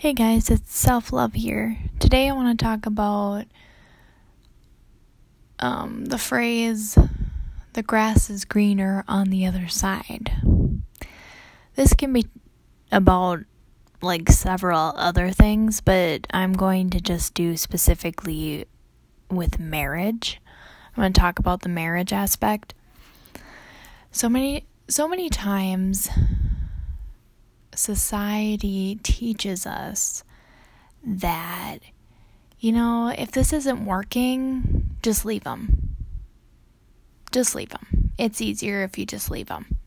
Hey guys, it's Self Love here. Today I want to talk about um, the phrase, the grass is greener on the other side. This can be about like several other things, but I'm going to just do specifically with marriage. I'm going to talk about the marriage aspect. So many so many times society teaches us that, you know, if this isn't working, just leave them. Just leave them. It's easier if you just leave them.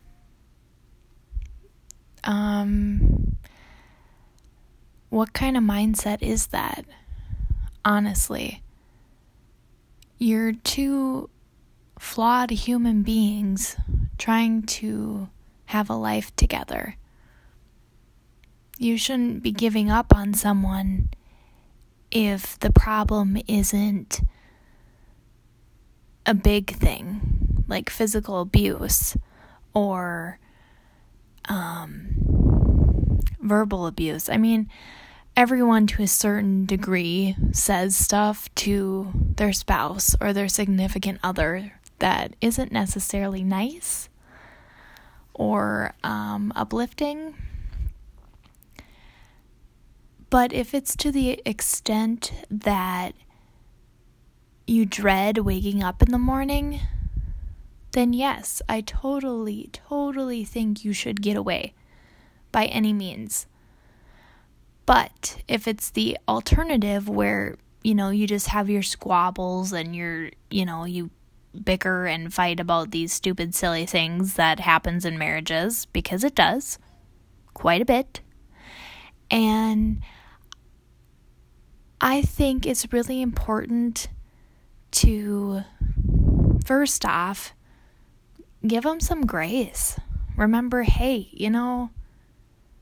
Um, what kind of mindset is that? Honestly, you're two flawed human beings trying to have a life together. You shouldn't be giving up on someone if the problem isn't a big thing, like physical abuse or um, verbal abuse. I mean, everyone to a certain degree says stuff to their spouse or their significant other that isn't necessarily nice or um, uplifting. But if it's to the extent that you dread waking up in the morning, then yes, I totally, totally think you should get away by any means. But if it's the alternative where, you know, you just have your squabbles and you're, you know, you bicker and fight about these stupid, silly things that happens in marriages, because it does quite a bit. And I think it's really important to, first off, give them some grace. Remember, hey, you know,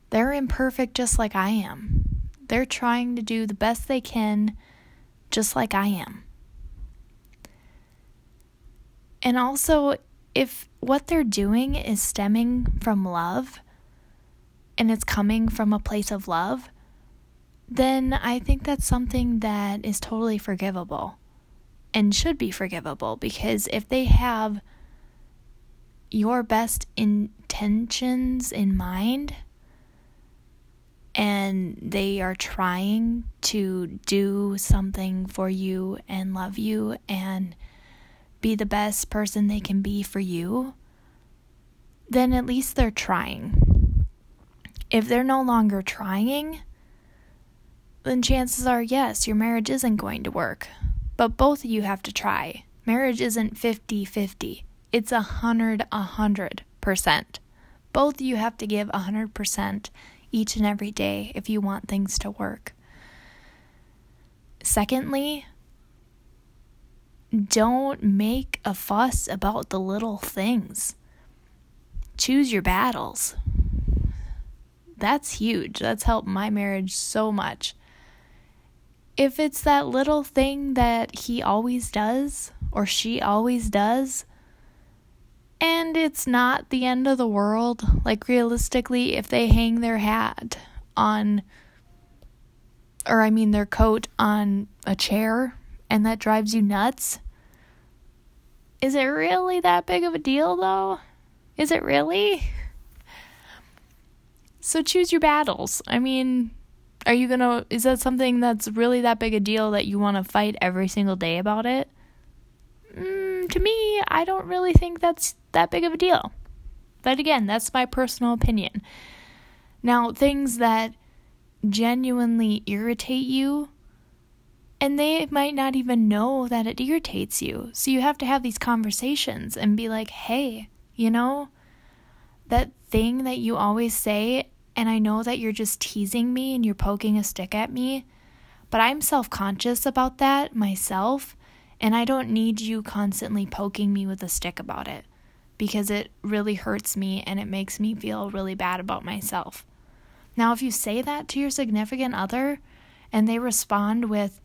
they're imperfect just like I am. They're trying to do the best they can just like I am. And also, if what they're doing is stemming from love and it's coming from a place of love, then I think that's something that is totally forgivable and should be forgivable because if they have your best intentions in mind and they are trying to do something for you and love you and be the best person they can be for you, then at least they're trying. If they're no longer trying, then chances are, yes, your marriage isn't going to work. But both of you have to try. Marriage isn't 50 50, it's a 100 100%. Both of you have to give 100% each and every day if you want things to work. Secondly, don't make a fuss about the little things. Choose your battles. That's huge. That's helped my marriage so much if it's that little thing that he always does or she always does, and it's not the end of the world, like realistically, if they hang their hat on, or I mean their coat on a chair and that drives you nuts, is it really that big of a deal though? Is it really? So choose your battles. I mean, are you gonna is that something that's really that big a deal that you want to fight every single day about it? Mm, to me i don't really think that's that big of a deal. But again that's my personal opinion. Now things that genuinely irritate you and they might not even know that it irritates you. So you have to have these conversations and be like hey you know that thing that you always say and I know that you're just teasing me and you're poking a stick at me, but I'm self conscious about that myself, and I don't need you constantly poking me with a stick about it because it really hurts me and it makes me feel really bad about myself. Now, if you say that to your significant other and they respond with,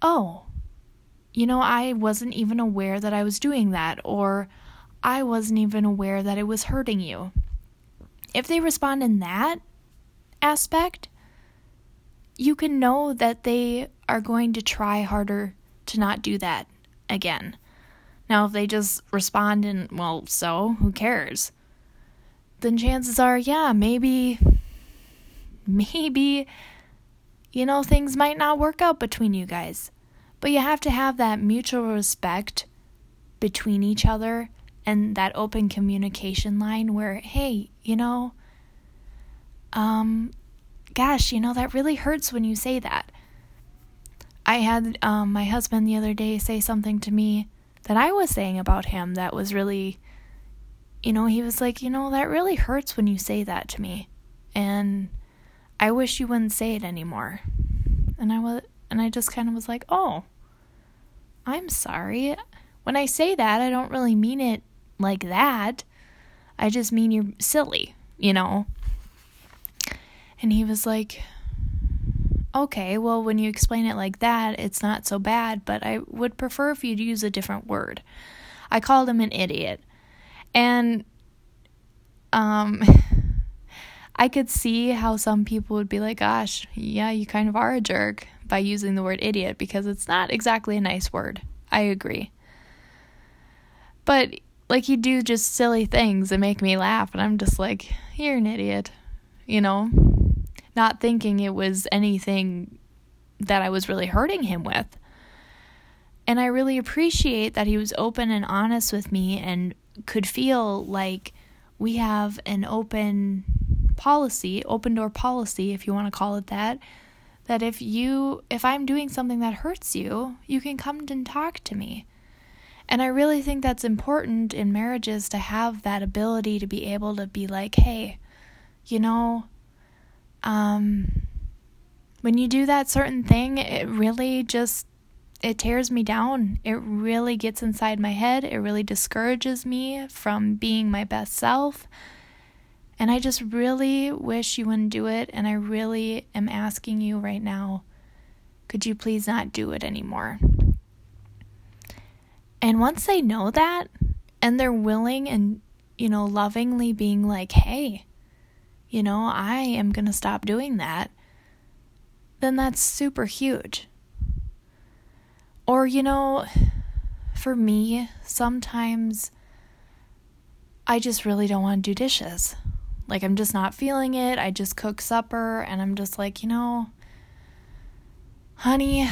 Oh, you know, I wasn't even aware that I was doing that, or I wasn't even aware that it was hurting you if they respond in that aspect, you can know that they are going to try harder to not do that again. Now, if they just respond and, well, so, who cares? Then chances are, yeah, maybe, maybe, you know, things might not work out between you guys. But you have to have that mutual respect between each other and that open communication line where, hey, you know, um, gosh, you know, that really hurts when you say that. I had um, my husband the other day say something to me that I was saying about him that was really, you know, he was like, you know, that really hurts when you say that to me. And I wish you wouldn't say it anymore. And I was, and I just kind of was like, oh, I'm sorry. When I say that, I don't really mean it like that. I just mean you're silly, you know? And he was like, okay, well, when you explain it like that, it's not so bad, but I would prefer if you'd use a different word. I called him an idiot. And um I could see how some people would be like, gosh, yeah, you kind of are a jerk by using the word idiot because it's not exactly a nice word. I agree. But like he'd do just silly things that make me laugh and I'm just like, you're an idiot. You know? not thinking it was anything that I was really hurting him with. And I really appreciate that he was open and honest with me and could feel like we have an open policy, open door policy, if you want to call it that, that if you, if I'm doing something that hurts you, you can come and talk to me. And I really think that's important in marriages to have that ability to be able to be like, hey, you know, um, when you do that certain thing, it really just it tears me down. It really gets inside my head. It really discourages me from being my best self. And I just really wish you wouldn't do it. And I really am asking you right now could you please not do it anymore? And once they know that and they're willing and, you know, lovingly being like, hey, you know, I am going to stop doing that, then that's super huge. Or, you know, for me, sometimes I just really don't want to do dishes. Like, I'm just not feeling it. I just cook supper and I'm just like, you know, honey,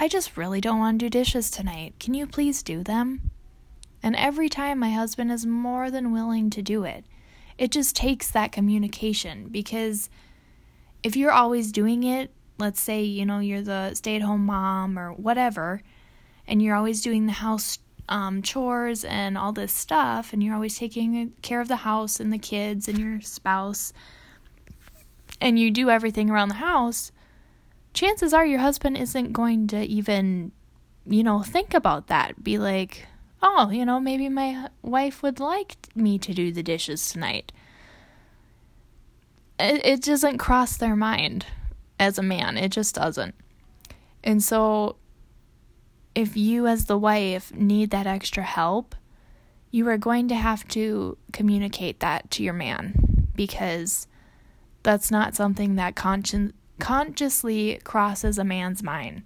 I just really don't want to do dishes tonight. Can you please do them? And every time my husband is more than willing to do it it just takes that communication because if you're always doing it, let's say, you know, you're the stay at home mom or whatever, and you're always doing the house um, chores and all this stuff, and you're always taking care of the house and the kids and your spouse, and you do everything around the house, chances are your husband isn't going to even, you know, think about that. Be like, oh, you know, maybe my wife would like me to do the dishes tonight. It, it doesn't cross their mind as a man, it just doesn't. And so, if you, as the wife, need that extra help, you are going to have to communicate that to your man because that's not something that consci- consciously crosses a man's mind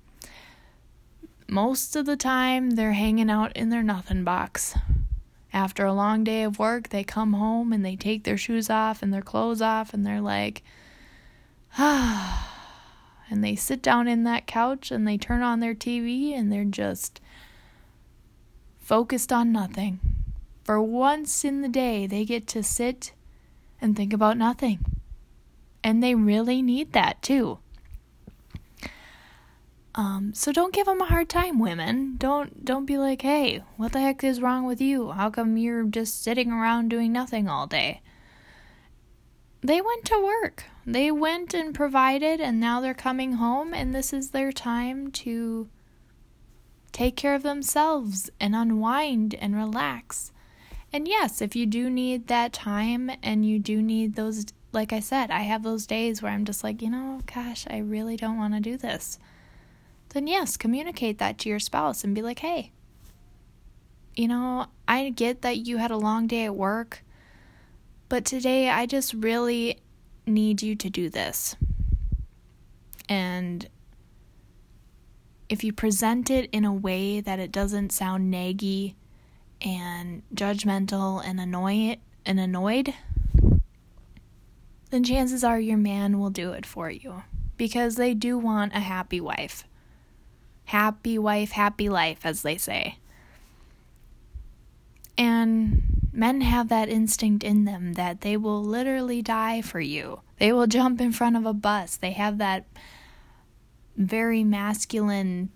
most of the time they're hanging out in their nothing box. After a long day of work, they come home and they take their shoes off and their clothes off and they're like, ah. And they sit down in that couch and they turn on their TV and they're just focused on nothing. For once in the day, they get to sit and think about nothing. And they really need that too. Um, so don't give them a hard time, women. Don't don't be like, "Hey, what the heck is wrong with you? How come you're just sitting around doing nothing all day?" They went to work. They went and provided and now they're coming home and this is their time to take care of themselves and unwind and relax. And yes, if you do need that time and you do need those like I said, I have those days where I'm just like, you know, gosh, I really don't want to do this then yes, communicate that to your spouse and be like, hey, you know, I get that you had a long day at work, but today I just really need you to do this. And if you present it in a way that it doesn't sound naggy and judgmental and annoy and annoyed, then chances are your man will do it for you because they do want a happy wife. Happy wife, happy life, as they say. And men have that instinct in them that they will literally die for you. They will jump in front of a bus. They have that very masculine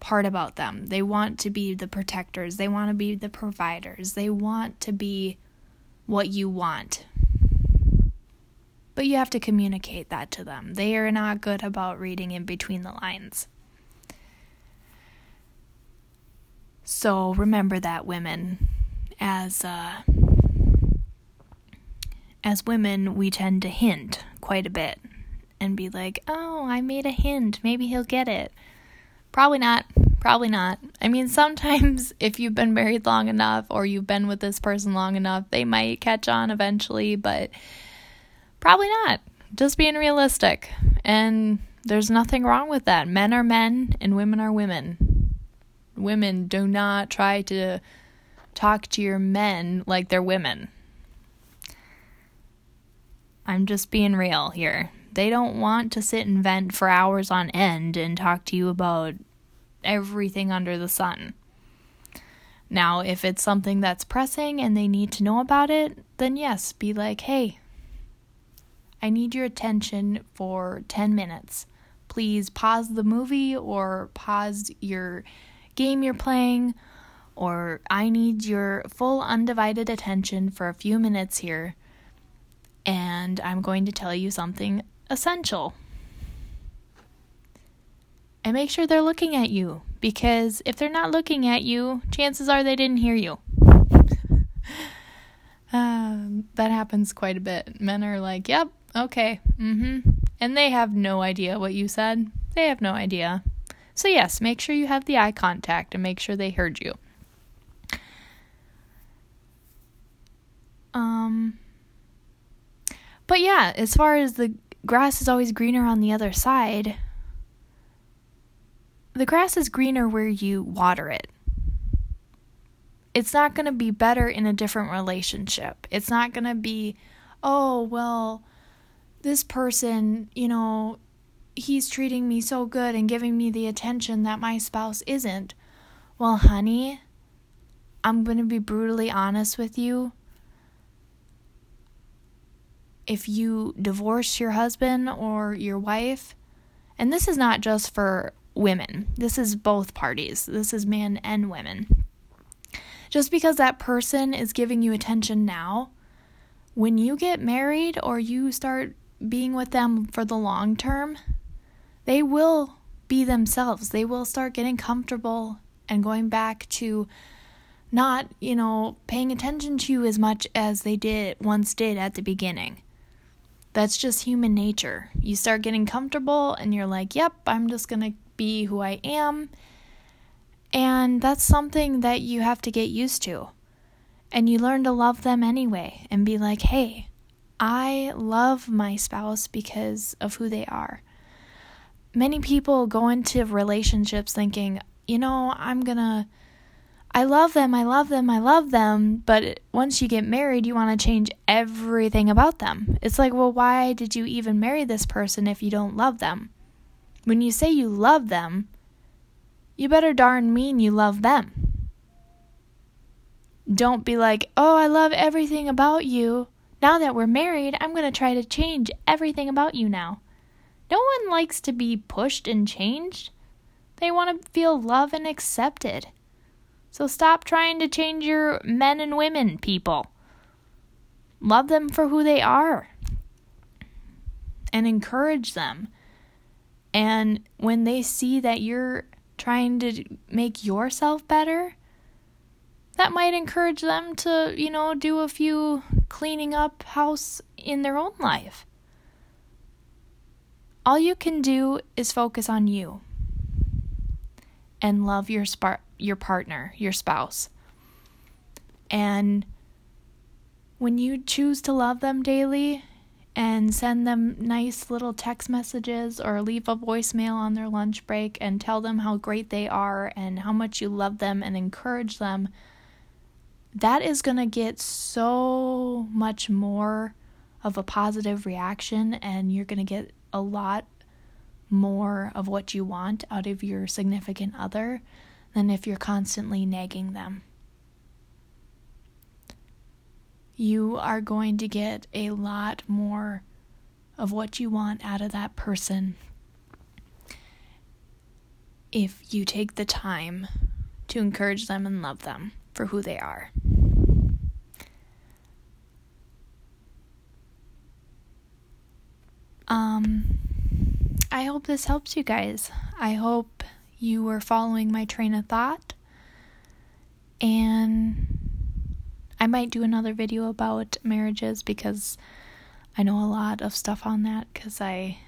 part about them. They want to be the protectors, they want to be the providers, they want to be what you want. But you have to communicate that to them. They are not good about reading in between the lines. So remember that, women. As uh, as women, we tend to hint quite a bit and be like, "Oh, I made a hint. Maybe he'll get it." Probably not. Probably not. I mean, sometimes if you've been married long enough or you've been with this person long enough, they might catch on eventually, but probably not. Just being realistic. And there's nothing wrong with that. Men are men and women are women. Women do not try to talk to your men like they're women. I'm just being real here. They don't want to sit and vent for hours on end and talk to you about everything under the sun. Now, if it's something that's pressing and they need to know about it, then yes, be like, hey, I need your attention for 10 minutes. Please pause the movie or pause your game you're playing, or I need your full undivided attention for a few minutes here, and I'm going to tell you something essential. And make sure they're looking at you because if they're not looking at you, chances are they didn't hear you. um, that happens quite a bit. Men are like, yep, okay, mm hmm. And they have no idea what you said. They have no idea. So, yes, make sure you have the eye contact and make sure they heard you. Um, but yeah, as far as the grass is always greener on the other side, the grass is greener where you water it. It's not going to be better in a different relationship. It's not going to be, oh, well, this person, you know, he's treating me so good and giving me the attention that my spouse isn't. Well, honey, I'm going to be brutally honest with you if you divorce your husband or your wife, and this is not just for women, this is both parties, this is men and women. Just because that person is giving you attention now, when you get married or you start being with them for the long term, they will be themselves. They will start getting comfortable and going back to not, you know, paying attention to you as much as they did once did at the beginning. That's just human nature. You start getting comfortable and you're like, yep, I'm just going to be who I am. And that's something that you have to get used to. And you learn to love them anyway and be like, hey, I love my spouse because of who they are. Many people go into relationships thinking, you know, I'm to I love them, I love them, I love them, but once you get married, you want to change everything about them. It's like, well, why did you even marry this person if you don't love them? When you say you love them, you better darn mean you love them. Don't be like, oh, I love everything about you. Now that we're married, I'm going to try to change everything about you now. No one likes to be pushed and changed. They want to feel loved and accepted. So stop trying to change your men and women, people. Love them for who they are and encourage them. And when they see that you're trying to make yourself better, that might encourage them to, you know, do a few cleaning up house in their own life. All you can do is focus on you and love your spark your partner, your spouse. And when you choose to love them daily and send them nice little text messages or leave a voicemail on their lunch break and tell them how great they are and how much you love them and encourage them, that is going to get so much more of a positive reaction and you're going to get a lot more of what you want out of your significant other than if you're constantly nagging them. You are going to get a lot more of what you want out of that person if you take the time to encourage them and love them for who they are. Um, I hope this helps you guys. I hope you were following my train of thought. And I might do another video about marriages because I know a lot of stuff on that cuz I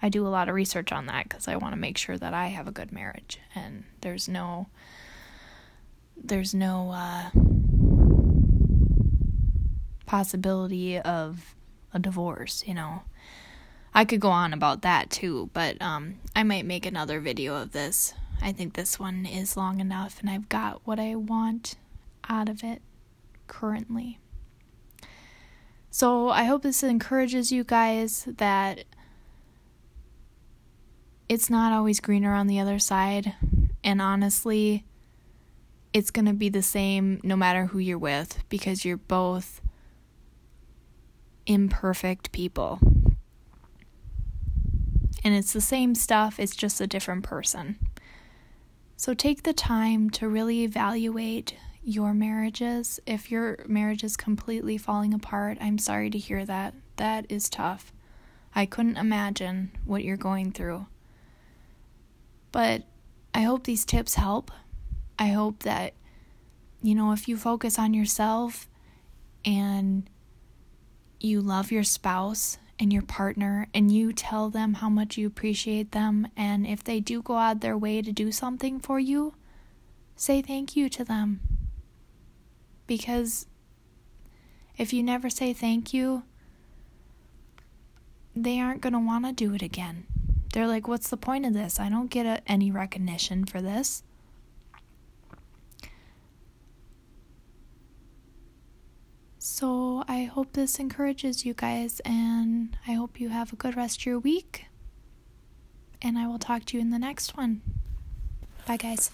I do a lot of research on that cuz I want to make sure that I have a good marriage and there's no there's no uh possibility of a divorce, you know. I could go on about that too, but um, I might make another video of this. I think this one is long enough, and I've got what I want out of it currently. So I hope this encourages you guys that it's not always greener on the other side. And honestly, it's going to be the same no matter who you're with because you're both imperfect people and it's the same stuff, it's just a different person. So take the time to really evaluate your marriages. If your marriage is completely falling apart, I'm sorry to hear that. That is tough. I couldn't imagine what you're going through. But I hope these tips help. I hope that, you know, if you focus on yourself and you love your spouse and your partner and you tell them how much you appreciate them and if they do go out their way to do something for you, say thank you to them. Because if you never say thank you, they aren't going to want to do it again. They're like, what's the point of this? I don't get a, any recognition for this. So I hope this encourages you guys, and I hope you have a good rest of your week. And I will talk to you in the next one. Bye, guys.